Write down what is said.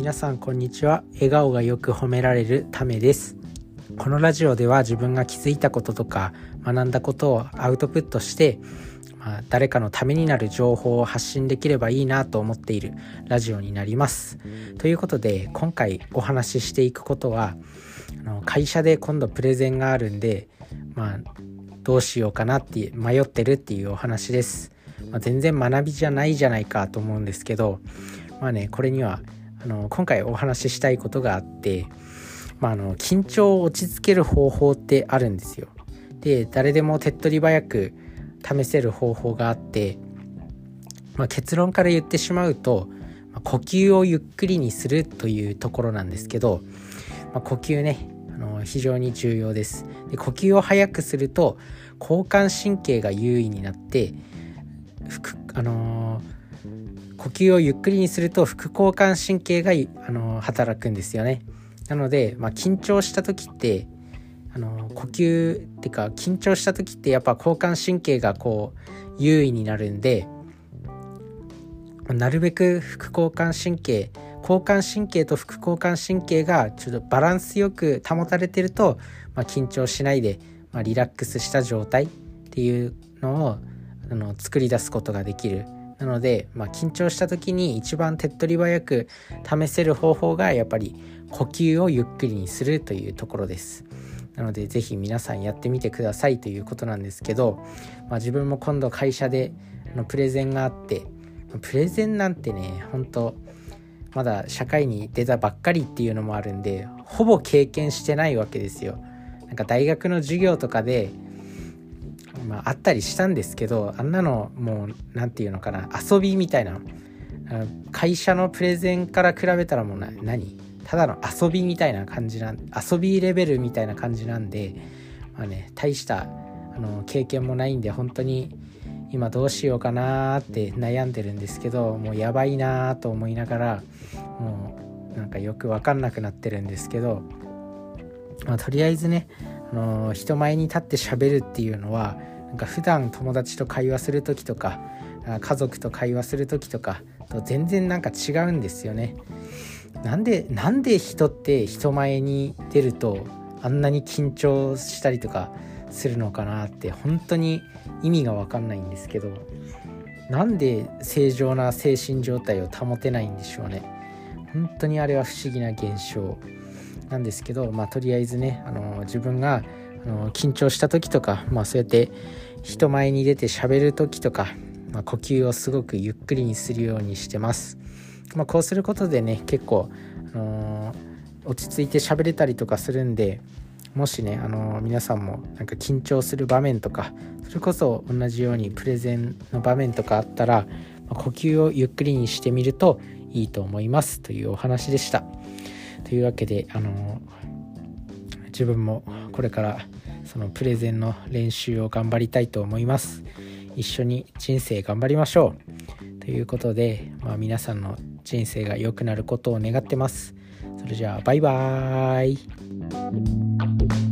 皆さんこんにちは笑顔がよく褒められるためですこのラジオでは自分が気づいたこととか学んだことをアウトプットしてまあ、誰かのためになる情報を発信できればいいなと思っているラジオになります。ということで今回お話ししていくことはあの会社で今度プレゼンがあるんで、まあ、どうしようかなって迷ってるっていうお話です。まあ、全然学びじゃないじゃないかと思うんですけどまあねこれにはあの今回お話ししたいことがあって、まあ、あの緊張を落ち着ける方法ってあるんですよ。で誰でも手っ取り早く試せる方法があって、まあ、結論から言ってしまうと、ま呼吸をゆっくりにするというところなんですけど、まあ、呼吸ねあの非常に重要ですで呼吸を速くすると交感神経が優位になってあのー呼吸をゆっくりにすると副交感神経が、あの働くんですよね。なので、まあ、緊張した時ってあの呼吸っていうか緊張した時ってやっぱ交感神経がこう優位になるんでなるべく副交感神経交感神経と副交感神経がちょっとバランスよく保たれてると、まあ、緊張しないで、まあ、リラックスした状態っていうのをあの作り出すことができるなので、まあ、緊張した時に一番手っ取り早く試せる方法がやっぱり呼吸をゆっくりにするというところです。なので是非皆さんやってみてくださいということなんですけど、まあ、自分も今度会社でのプレゼンがあってプレゼンなんてね本当まだ社会に出たばっかりっていうのもあるんでほぼ経験してないわけですよ。なんか大学の授業とかでまあ、あったりしたんですけどあんなのもう何て言うのかな遊びみたいな会社のプレゼンから比べたらもう何？ただの遊びみたいな感じな遊びレベルみたいな感じなんで、まあね、大したあの経験もないんで本当に今どうしようかなって悩んでるんですけどもうやばいなと思いながらもうなんかよく分かんなくなってるんですけど、まあ、とりあえずねの人前に立って喋るっていうのはなんか普段友達と会話する時とか家族と会話する時とかと全然なんか違うんですよね。なんでなんで人って人前に出るとあんなに緊張したりとかするのかなって本当に意味が分かんないんですけどなんで正常な精神状態を保てないんでしょうね。本当にあれは不思議な現象。なんですけど、まあ、とりあえずね、あの自分があの緊張した時とか、まあ、そうやって人前に出て喋る時とか、まあ、呼吸をすごくゆっくりにするようにしてます。まあ、こうすることでね結構、あの、落ち着いて喋れたりとかするんでもしね、あの、皆さんもなんか緊張する場面とかそれこそ同じようにプレゼンの場面とかあったら、まあ、呼吸をゆっくりにしてみるといいと思いますというお話でした。というわけで、あの自分もこれからそのプレゼンの練習を頑張りたいと思います。一緒に人生頑張りましょう。ということで、まあ、皆さんの人生が良くなることを願ってます。それじゃあバイバーイ。